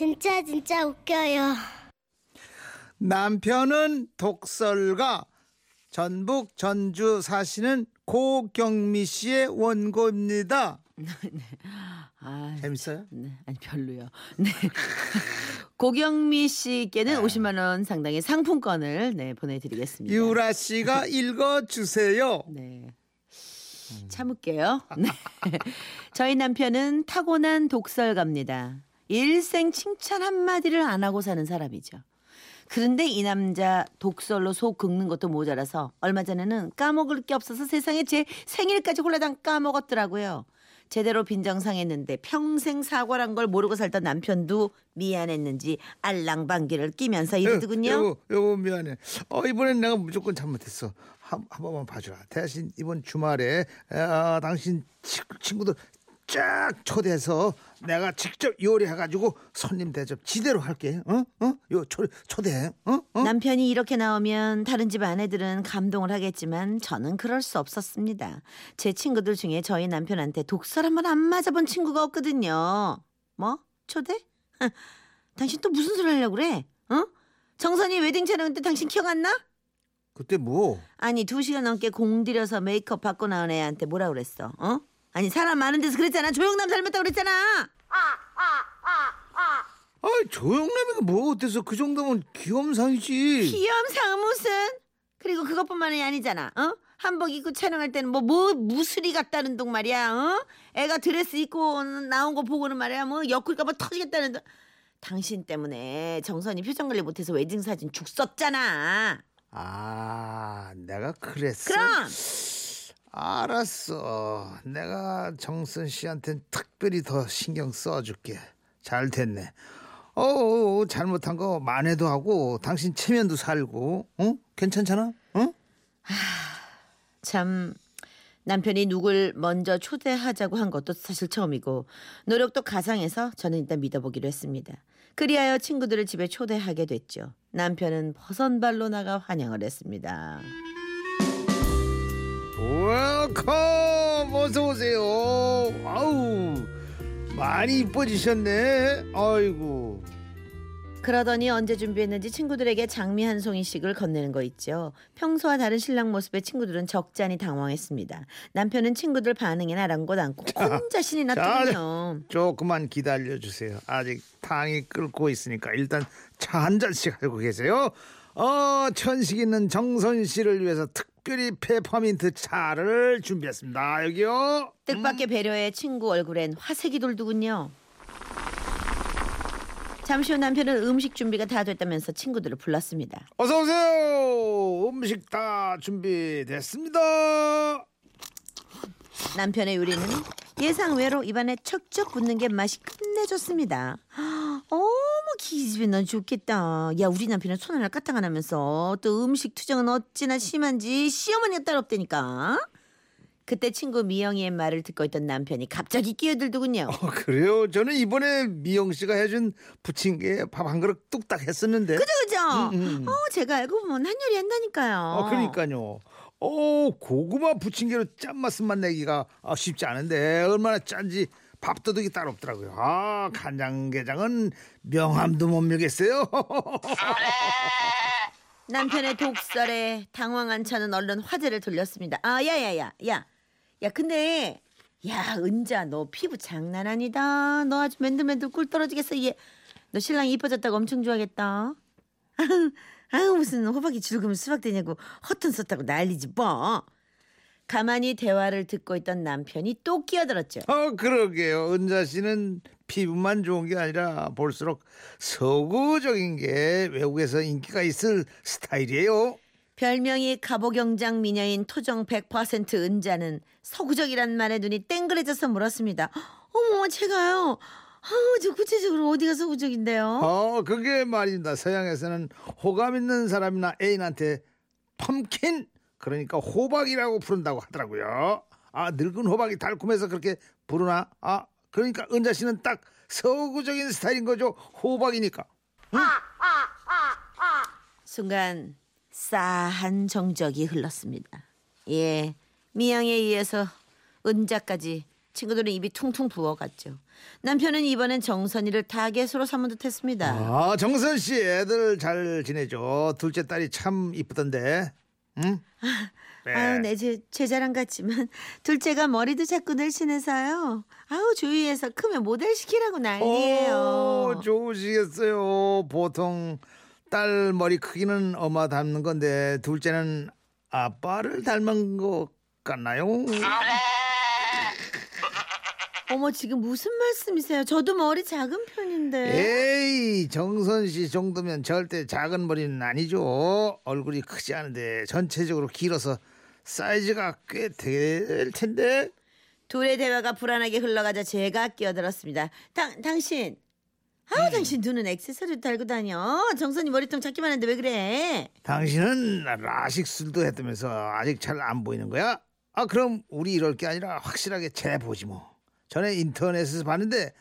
진짜 진짜 웃겨요. 남편은 독설가 전북 전주 사시는 고경미 씨의 원고입니다. 아, 재밌어요? 네, 아니 별로요. 네. 고경미 씨께는 50만 원 상당의 상품권을 네, 보내드리겠습니다. 유라 씨가 읽어주세요. 네. 참을게요. 네. 저희 남편은 타고난 독설가입니다. 일생 칭찬 한마디를 안 하고 사는 사람이죠. 그런데 이 남자 독설로 속 긁는 것도 모자라서 얼마 전에는 까먹을 게 없어서 세상에 제 생일까지 홀라당 까먹었더라고요. 제대로 빈정상했는데 평생 사과란 걸 모르고 살던 남편도 미안했는지 알랑방귀를 끼면서 이러더군요. 여보, 여보 미안해. 어 이번엔 내가 무조건 잘못했어. 한, 한 번만 봐주라. 대신 이번 주말에 아, 당신 치, 친구들 쫙 초대해서 내가 직접 요리해가지고 손님 대접 지대로 할게. 어? 어? 요 초, 초대해. 어? 어? 남편이 이렇게 나오면 다른 집 아내들은 감동을 하겠지만 저는 그럴 수 없었습니다. 제 친구들 중에 저희 남편한테 독설 한 번 안 맞아본 친구가 없거든요. 뭐? 초대? 당신 또 무슨 소리 하려고 그래? 어? 정선이 웨딩 촬영 때 당신 기억 안 나? 그때 뭐? 아니 두 시간 넘게 공들여서 메이크업 받고 나온 애한테 뭐라 그랬어? 어? 아니 사람 많은 데서 그랬잖아. 조영남 닮았다고 그랬잖아. 아 조영남이가 뭐 어때서 그 정도면 귀염상이지. 귀염상 무슨? 그리고 그것뿐만이 아니잖아. 어? 한복 입고 촬영할 때는 뭐, 뭐 무술이 같다는 둥 말이야. 어? 애가 드레스 입고 나온 거 보고는 말이야. 뭐 옆구리가 뭐 터지겠다는 둥. 당신 때문에 정선이 표정 관리 못해서 웨딩 사진 죽 썼잖아. 아 내가 그랬어. 그럼 알았어. 내가 정선 씨한텐 특별히 더 신경 써줄게. 잘 됐네. 어, 잘못한 거 만회도 하고 당신 체면도 살고, 어? 괜찮잖아? 어? 참 남편이 누굴 먼저 초대하자고 한 것도 사실 처음이고 노력도 가상해서 저는 일단 믿어보기로 했습니다. 그리하여 친구들을 집에 초대하게 됐죠. 남편은 버선발로 나가 환영을 했습니다. 어서 오세요. 아우, 많이 이뻐지셨네. 아이고. 그러더니 언제 준비했는지 친구들에게 장미 한 송이씩을 건네는 거 있죠. 평소와 다른 신랑 모습에 친구들은 적잖이 당황했습니다. 남편은 친구들 반응에 아랑곳 않고 혼자 신이 났더군요. 조금만 기다려 주세요. 아직 탕이 끓고 있으니까 일단 차 한 잔씩 하고 계세요. 어, 천식 있는 정선 씨를 위해서 특 별히 페퍼민트 차를 준비했습니다. 여기요. 뜻밖의 배려에 친구 얼굴엔 화색이 돌더군요. 잠시 후 남편은 음식 준비가 다 됐다면서 친구들을 불렀습니다. 어서 오세요. 음식 다 준비됐습니다. 남편의 요리는 예상 외로 입안에 척척 붙는 게 맛이 끝내줬습니다. 어머 기집애 넌 좋겠다. 야 우리 남편은 손 하나 까딱 안 하면서 또 음식 투정은 어찌나 심한지 시어머니가 따로 없다니까. 그때 친구 미영이의 말을 듣고 있던 남편이 갑자기 끼어들더군요. 어, 그래요? 저는 이번에 미영 씨가 해준 부침개 밥 한 그릇 뚝딱 했었는데. 그죠 그죠? 음, 음. 어 제가 알고 보면 한 요리 한다니까요. 어, 그러니까요. 어, 고구마 부침개로 짠맛만 내기가 아, 쉽지 않은데 얼마나 짠지 밥도둑이 따로 없더라고요. 아, 간장게장은 명함도 못 밀겠어요. 남편의 독설에 당황한 차는 얼른 화제를 돌렸습니다. 아, 야야야, 야, 야, 근데 야, 은자, 너 피부 장난 아니다. 너 아주 맨들맨들 꿀 떨어지겠어. 얘, 너 신랑이 이뻐졌다고 엄청 좋아하겠다. 아유, 무슨 호박이 죽으면 수박 되냐고 허튼 썼다고 난리지 뭐. 가만히 대화를 듣고 있던 남편이 또 끼어들었죠. 어, 그러게요. 은자 씨는 피부만 좋은 게 아니라 볼수록 서구적인 게 외국에서 인기가 있을 스타일이에요. 별명이 가보경장 미녀인 토정 100% 은자는 서구적이란 말에 눈이 땡그레져서 물었습니다. 어머, 제가요. 아우, 저 구체적으로 어디가 서구적인데요? 어, 그게 말입니다. 서양에서는 호감 있는 사람이나 애인한테 펌킨 그러니까 호박이라고 부른다고 하더라고요. 아, 늙은 호박이 달콤해서 그렇게 부르나? 아, 그러니까 은자 씨는 딱 서구적인 스타일인 거죠. 호박이니까. 순간 싸한 정적이 흘렀습니다. 예, 미영에 의해서 은자까지 친구들은 입이 퉁퉁 부어갔죠. 남편은 이번엔 정선이를 타겟으로 삼은 듯했습니다. 아 정선 씨 애들 잘 지내죠. 둘째 딸이 참 이쁘던데. 응? 네. 아유, 내 제, 제 자랑 같지만 둘째가 머리도 자꾸 늘씬해서요. 아우 주위에서 크면 모델 시키라고 난리예요. 오, 좋으시겠어요. 보통 딸 머리 크기는 엄마 닮는 건데 둘째는 아빠를 닮은 것 같나요? 어머 지금 무슨 말씀이세요? 저도 머리 작은 편인데. 에이 정선 씨 정도면 절대 작은 머리는 아니죠. 얼굴이 크지 않은데 전체적으로 길어서 사이즈가 꽤 될 텐데. 둘의 대화가 불안하게 흘러가자 제가 끼어들었습니다. 당 당신. 아우 음. 당신 눈은 액세서리 달고 다녀. 정선이 머리통 작기만 한데 왜 그래? 당신은 라식술도 했다면서 아직 잘 안 보이는 거야? 아 그럼 우리 이럴 게 아니라 확실하게 재보지 뭐. 전에 인터넷에서 봤는데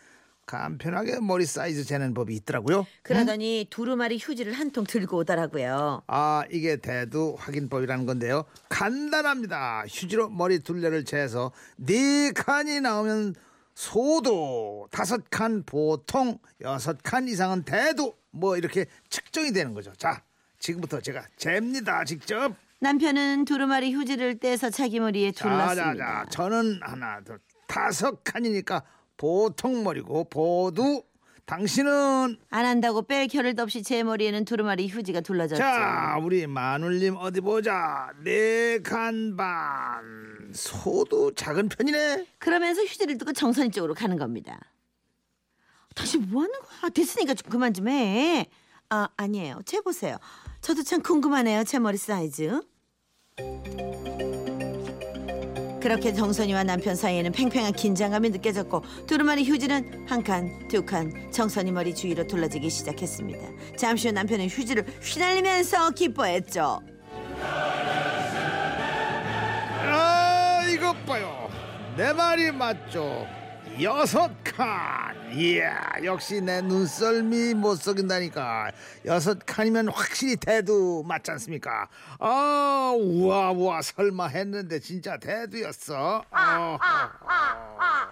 간편하게 머리 사이즈 재는 법이 있더라고요. 그러더니 두루마리 휴지를 한 통 들고 오더라고요. 아 이게 대두 확인법이라는 건데요. 간단합니다. 휴지로 머리 둘레를 재서 네 칸이 나오면 소도 다섯 칸 보통 여섯 칸 이상은 대두 뭐 이렇게 측정이 되는 거죠. 자 지금부터 제가 잽니다 직접. 남편은 두루마리 휴지를 떼서 자기 머리에 둘렀습니다. 자자자 저는 하나 둘 다섯 칸이니까 보통 머리고 보두 당신은 안 한다고 뺄 겨를도 없이 제 머리에는 두루마리 휴지가 둘러졌죠. 자 우리 마눌님 어디 보자 네 칸 반 소도 작은 편이네 그러면서 휴지를 두고 정선이 쪽으로 가는 겁니다. 다시 뭐 하는 거야? 됐으니까 좀 그만 좀 해. 아, 아니에요. 재 보세요. 저도 참 궁금하네요. 제 머리 사이즈. 그렇게 정선이와 남편 사이에는 팽팽한 긴장감이 느껴졌고 두루마리 휴지는 한 칸, 두 칸 정선이 머리 주위로 둘러지기 시작했습니다. 잠시 후 남편은 휴지를 휘날리면서 기뻐했죠. 아 이것 봐요 내 말이 맞죠 여섯 칸 이야 역시 내 눈썰미 못 속인다니까 여섯 칸이면 확실히 대두 맞지 않습니까 아 우와 우와 설마 했는데 진짜 대두였어 어.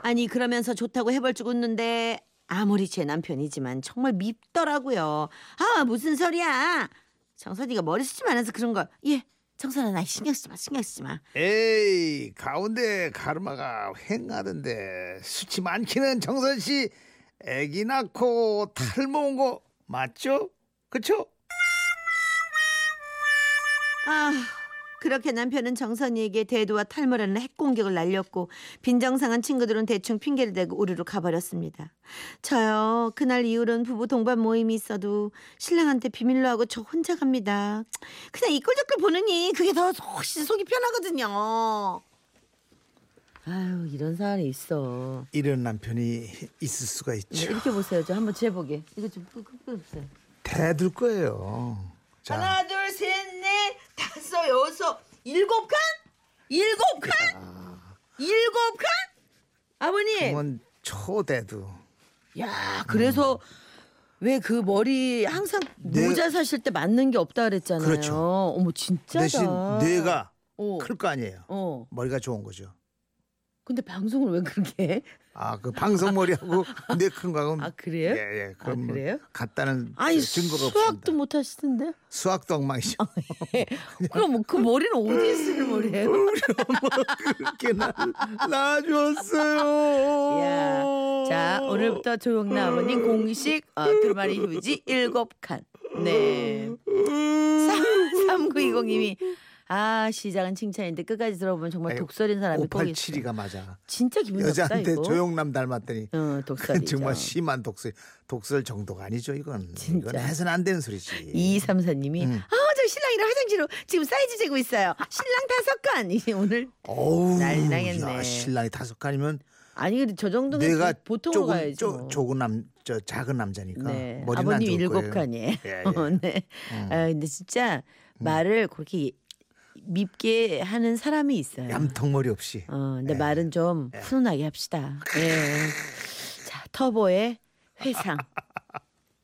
아니 그러면서 좋다고 줄 웃는데 아무리 제 남편이지만 정말 밉더라고요. 아 무슨 소리야? 정선이가 머리 쓰지 않아서 그런 걸. 예, 정선아 나 신경 쓰지 마, 신경 쓰지 마. 에이 가운데 가르마가 횡하던데 수치 많기는 정선 씨 애기 낳고 탈모 온 거 맞죠? 그쵸? 아 그렇게 남편은 정선이에게 대두와 탈모라는 핵공격을 날렸고 빈정상한 친구들은 대충 핑계를 대고 우르르 가버렸습니다. 저요 그날 이후로는 부부 동반 모임이 있어도 신랑한테 비밀로 하고 저 혼자 갑니다. 그냥 이 꼴적글 보느니 그게 더 훨씬 속이 편하거든요. 아유 이런 사람이 있어. 이런 남편이 있을 수가 네, 있죠 이렇게 보세요. 저 한번 재보게. 이거 좀 끄- 끄- 끄세요. 대들 거예요 자 하나, 둘, 셋, 넷, 여섯, 일곱 칸? 일곱 칸? 일곱 칸? 아버님. 그건 초대두 야, 그래서 왜 그 머리 항상 네. 모자 사실 때 맞는 게 없다 그랬잖아요. 그렇죠. 어머 진짜다. 대신 뇌가 어. 클 거 아니에요 어. 머리가 좋은 거죠 근데 방송을 왜 그렇게 해? 아 그 방송머리하고 뇌큰 거하고는 아, 그래요? 예, 예. 아, 그럼 뭐 그래요? 같다는 아니 증거가 수학도 없습니다. 못 하시던데? 수학도 엉망이죠. 그럼 뭐그 머리는 어디에 쓰는 머리예요? 그렇게 나, 놔줬어요. 야, 자 오늘부터 조용나 어머님 공식 어, 두루마리 휴지 일곱 칸. 네. 3920님이 아 시작은 칭찬인데 끝까지 들어보면 정말 아니, 독설인 사람이 꼭 있어. 5872가 맞아. 진짜 기분 나쁘다 여자한테 이거. 조용남 닮았더니 어, 독설이죠. 정말 심한 독설. 독설 정도가 아니죠 이건. 진짜. 이건 해서는 안 되는 소리지. 이삼사님이 음. 아저 신랑이랑 화장실로 지금 사이즈 재고 있어요. 신랑 다섯 칸. 이게 오늘 어우. 야, 신랑이 다섯 칸이면 아니 근데 저 정도면 내가 보통으로 조금 가야지. 쪼, 뭐. 조 금 남, 저 작은 남자니까 네. 아버님 일곱. 칸이에요. 예, 예. 어, 네. 아, 근데 진짜 말을 그렇게 밉게 하는 사람이 있어요. 얌통머리 없이. 어, 근데 예. 말은 좀 훈훈하게 합시다. 예. 자, 터보의 회상.